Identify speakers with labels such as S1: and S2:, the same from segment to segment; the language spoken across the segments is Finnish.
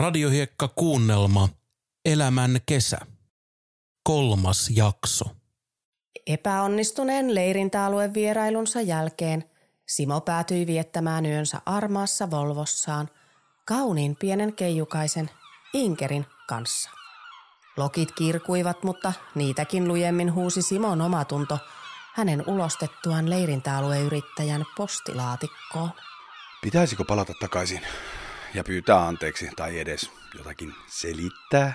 S1: Radiohiekka kuunnelma Elämän kesä. Kolmas jakso.
S2: Epäonnistuneen leirintäalueen vierailunsa jälkeen Simo päätyi viettämään yönsä armaassa Volvossaan kauniin pienen keijukaisen Inkerin kanssa. Lokit kirkuivat, mutta niitäkin lujemmin huusi Simon omatunto hänen ulostettuaan leirintäalueyrittäjän postilaatikkoon.
S3: Pitäisikö palata takaisin ja pyytää anteeksi tai edes jotakin selittää?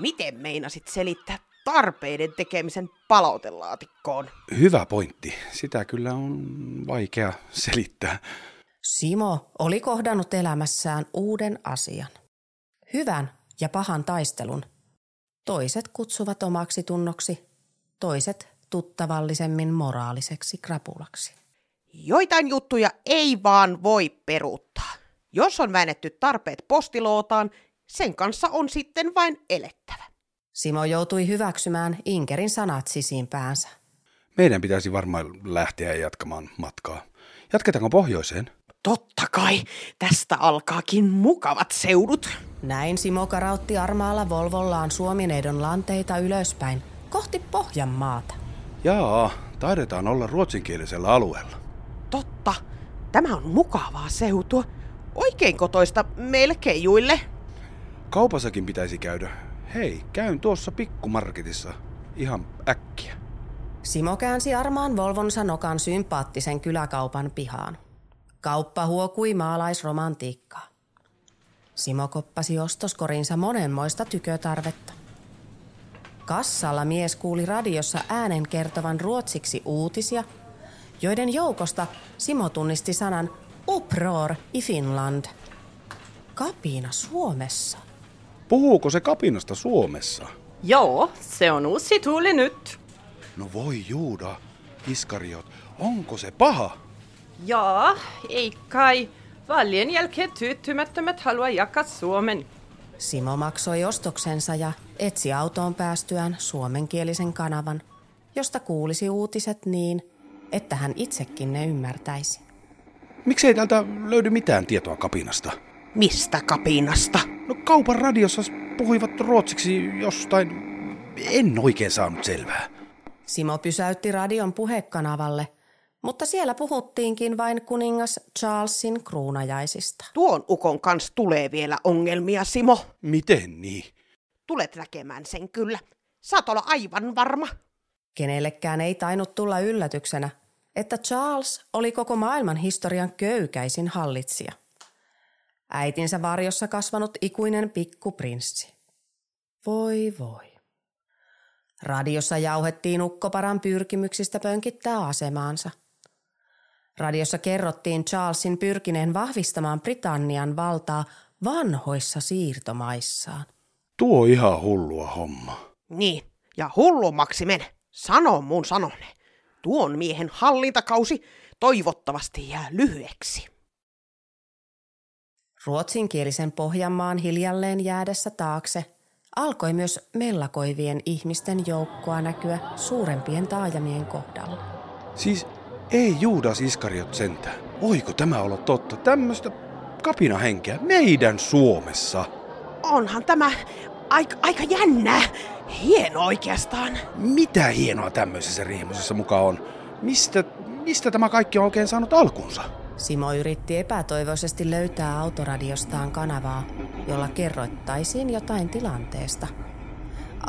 S4: Miten meinasit selittää tarpeiden tekemisen palautelaatikkoon?
S3: Hyvä pointti. Sitä kyllä on vaikea selittää.
S2: Simo oli kohdannut elämässään uuden asian. Hyvän ja pahan taistelun. Toiset kutsuvat omaksi tunnoksi, toiset tuttavallisemmin moraaliseksi krapulaksi.
S4: Joitain juttuja ei vaan voi peruuttaa. Jos on väännetty tarpeet postilootaan, sen kanssa on sitten vain elettävä.
S2: Simo joutui hyväksymään Inkerin sanat sisimpäänsä.
S3: Meidän pitäisi varmaan lähteä jatkamaan matkaa. Jatketaanko pohjoiseen?
S4: Totta kai, tästä alkaakin mukavat seudut.
S2: Näin Simo karautti armaalla Volvollaan Suomineidon lanteita ylöspäin, kohti Pohjanmaata.
S3: Jaa, taidetaan olla ruotsinkielisellä alueella.
S4: Totta, tämä on mukavaa seutua. Oikein kotoista meille keijuille.
S3: Kaupassakin pitäisi käydä. Hei, käyn tuossa pikkumarketissa. Ihan äkkiä.
S2: Simo käänsi armaan Volvonsa nokan sympaattisen kyläkaupan pihaan. Kauppa huokui maalaisromantiikkaa. Simo koppasi ostoskorinsa monenmoista tykötarvetta. Kassalla mies kuuli radiossa äänen kertovan ruotsiksi uutisia, joiden joukosta Simo tunnisti sanan uproar i Finland. Kapina Suomessa.
S3: Puhuuko se kapinasta Suomessa?
S5: Joo, se on uusi tuuli nyt.
S3: No voi Juuda, Iskariot, onko se paha?
S5: Ja, ei kai. Vaalien jälkeen tyytymättömät haluaa jakaa Suomen.
S2: Simo maksoi ostoksensa ja etsi autoon päästyään suomenkielisen kanavan, josta kuulisi uutiset niin, että hän itsekin ne ymmärtäisi.
S3: Miksei täältä löydy mitään tietoa kapinasta?
S4: Mistä kapinasta?
S3: No kaupan radiossa puhuivat ruotsiksi jostain... En oikein saanut selvää.
S2: Simo pysäytti radion puhekanavalle, mutta siellä puhuttiinkin vain kuningas Charlesin kruunajaisista.
S4: Tuon ukon kanssa tulee vielä ongelmia, Simo.
S3: Miten niin?
S4: Tulet näkemään sen kyllä. Saat olla aivan varma.
S2: Kenellekään ei tainnut tulla yllätyksenä, että Charles oli koko maailman historian köykäisin hallitsija. Äitinsä varjossa kasvanut ikuinen pikkuprinssi. Voi voi. Radiossa jauhettiin ukkoparan pyrkimyksistä pönkittää asemaansa. Radiossa kerrottiin Charlesin pyrkineen vahvistamaan Britannian valtaa vanhoissa siirtomaissaan.
S3: Tuo ihan hullua homma.
S4: Niin, ja hullummaksi men. Sano mun sanone. Tuon miehen hallintakausi toivottavasti jää lyhyeksi.
S2: Ruotsinkielisen Pohjanmaan hiljalleen jäädessä taakse alkoi myös mellakoivien ihmisten joukkoa näkyä suurempien taajamien kohdalla.
S3: Siis ei Juudas Iskariot sentään. Voiko tämä olla totta? Tämmöistä kapinahenkeä meidän Suomessa.
S4: Onhan tämä aika, aika jännää. Hieno oikeastaan.
S3: Mitä hienoa tämmöisessä riemuisessa mukaan on? Mistä, mistä tämä kaikki on oikein saanut alkunsa?
S2: Simo yritti epätoivoisesti löytää autoradiostaan kanavaa, jolla kerroittaisiin jotain tilanteesta.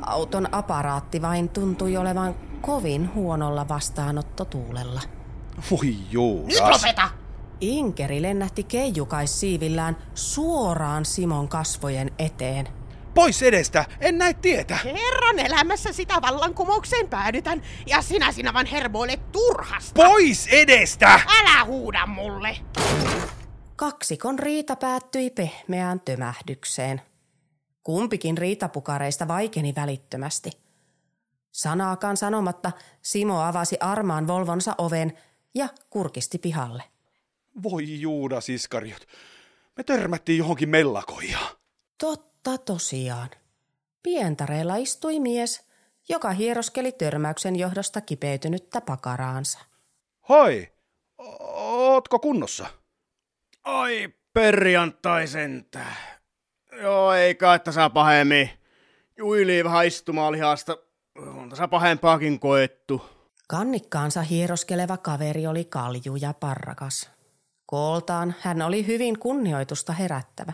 S2: Auton aparaatti vain tuntui olevan kovin huonolla vastaanottotuulella.
S3: Voi
S4: Nyt
S3: Juudas.
S4: lopeta!
S2: Inkeri lennähti keijukaissiivillään suoraan Simon kasvojen eteen.
S3: Pois edestä! En näe tietä!
S4: Kerran elämässä sitä vallankumoukseen päädytän, ja sinä sinä vaan hermoilet turhasta.
S3: Pois edestä!
S4: Älä huuda mulle!
S2: Kaksikon riita päättyi pehmeään tömähdykseen. Kumpikin riitapukareista vaikeni välittömästi. Sanaakaan sanomatta Simo avasi armaan Volvonsa oven ja kurkisti pihalle.
S3: Voi Juudas Iskariot. Me törmättiin johonkin mellakoja.
S2: Totta tosiaan. Pientareella istui mies, joka hieroskeli törmäyksen johdosta kipeytynyttä pakaraansa.
S3: Hoi! O- Ootko kunnossa?
S6: Ai perjantai sentään. Joo, ei kai tässä pahemmin. Juili vähän istumaan lihasta. On tässä pahempaakin koettu.
S2: Kannikkaansa hieroskeleva kaveri oli kalju ja parrakas. Kooltaan hän oli hyvin kunnioitusta herättävä.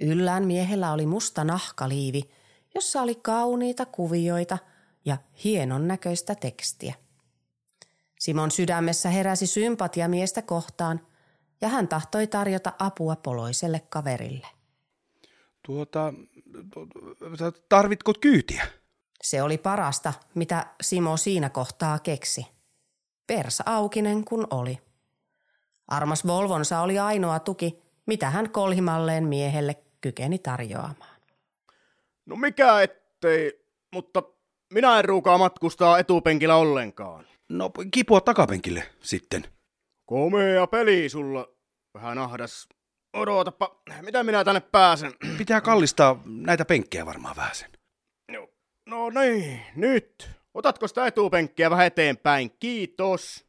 S2: Yllään miehellä oli musta nahkaliivi, jossa oli kauniita kuvioita ja hienon näköistä tekstiä. Simon sydämessä heräsi sympatia miestä kohtaan ja hän tahtoi tarjota apua poloiselle kaverille.
S3: Tuota, tarvitko kyytiä?
S2: Se oli parasta, mitä Simo siinä kohtaa keksi. Persa aukinen kun oli. Armas Volvonsa oli ainoa tuki, mitä hän kolhimalleen miehelle kykeni tarjoamaan.
S6: No mikä ettei, mutta minä en ruukaa matkustaa etupenkillä ollenkaan.
S3: No kipua takapenkille sitten.
S6: Komea peli sulla. Vähän ahdas. Odotapa, mitä minä tänne pääsen?
S3: Pitää kallistaa näitä penkkejä varmaan vähän sen.
S6: No, no niin, nyt. Otatko sitä etupenkkiä vähän eteenpäin? Kiitos.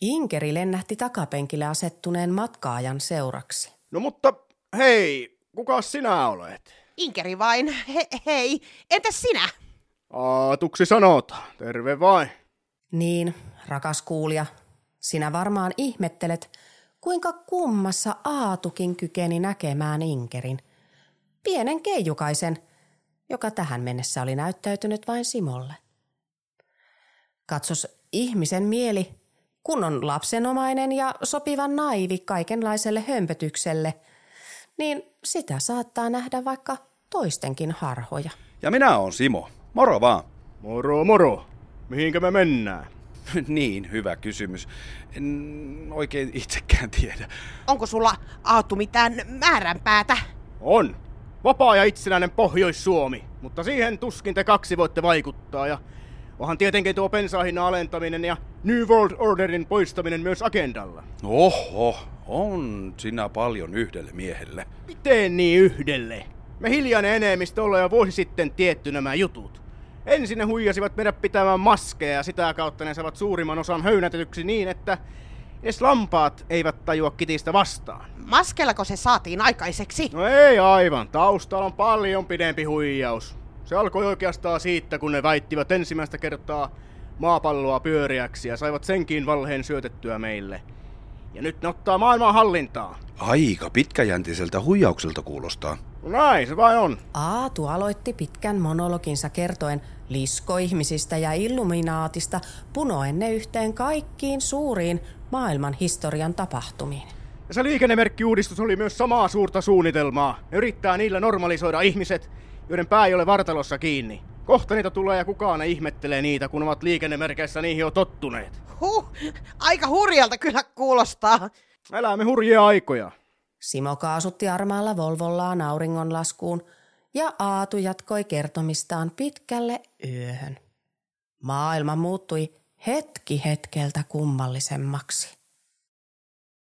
S2: Inkeri lennähti takapenkille asettuneen matkaajan seuraksi.
S6: No mutta hei, kuka sinä olet?
S4: Inkeri vain. He, hei, entäs sinä?
S6: Aatuksi sanota. Terve vain.
S2: Niin, rakas kuulija, sinä varmaan ihmettelet, kuinka kummassa Aatukin kykeni näkemään Inkerin. Pienen keijukaisen, joka tähän mennessä oli näyttäytynyt vain Simolle. Katsos ihmisen mieli, kun on lapsenomainen ja sopivan naivi kaikenlaiselle hömpötykselle, niin sitä saattaa nähdä vaikka toistenkin harhoja.
S3: Ja minä oon Simo. Moro vaan.
S6: Moro, moro. Mihinkä me mennään?
S3: niin, hyvä kysymys. En oikein itsekään tiedä.
S4: Onko sulla, Aatu, mitään määränpäätä?
S6: On. Vapaa ja itsenäinen Pohjois-Suomi, mutta siihen tuskin te kaksi voitte vaikuttaa ja onhan tietenkin tuo pensahinnan alentaminen ja New World Orderin poistaminen myös agendalla.
S3: Oho, on sinä paljon yhdelle miehelle.
S6: Miten niin yhdelle? Me hiljainen enemmistö ollaan jo vuosi sitten tietty nämä jutut. Ensin ne huijasivat meidät pitämään maskeja ja sitä kautta ne saavat suurimman osan höynätetyksi niin, että edes lampaat eivät tajua kitistä vastaan.
S4: Maskellako se saatiin aikaiseksi?
S6: No ei aivan. Taustalla on paljon pidempi huijaus. Se alkoi oikeastaan siitä, kun ne väittivät ensimmäistä kertaa maapalloa pyöriäksi ja saivat senkin valheen syötettyä meille. Ja nyt ne ottaa maailman hallintaa.
S3: Aika pitkäjäntiseltä huijaukselta kuulostaa.
S6: No näin se vain on.
S2: Aatu aloitti pitkän monologinsa kertoen liskoihmisistä ja illuminaatista punoen ne yhteen kaikkiin suuriin maailman historian tapahtumiin.
S6: Ja se liikennemerkkiuudistus oli myös samaa suurta suunnitelmaa. Ne yrittää niillä normalisoida ihmiset, joiden pää ei ole vartalossa kiinni. Kohta niitä tulee ja kukaan ei ihmettelee niitä, kun ovat liikennemerkeissä niihin jo tottuneet.
S4: Huh, aika hurjalta kyllä kuulostaa.
S6: Elämme hurjia aikoja.
S2: Simo kaasutti armaalla Volvollaan auringonlaskuun ja Aatu jatkoi kertomistaan pitkälle yöhön. Maailma muuttui hetki hetkeltä kummallisemmaksi.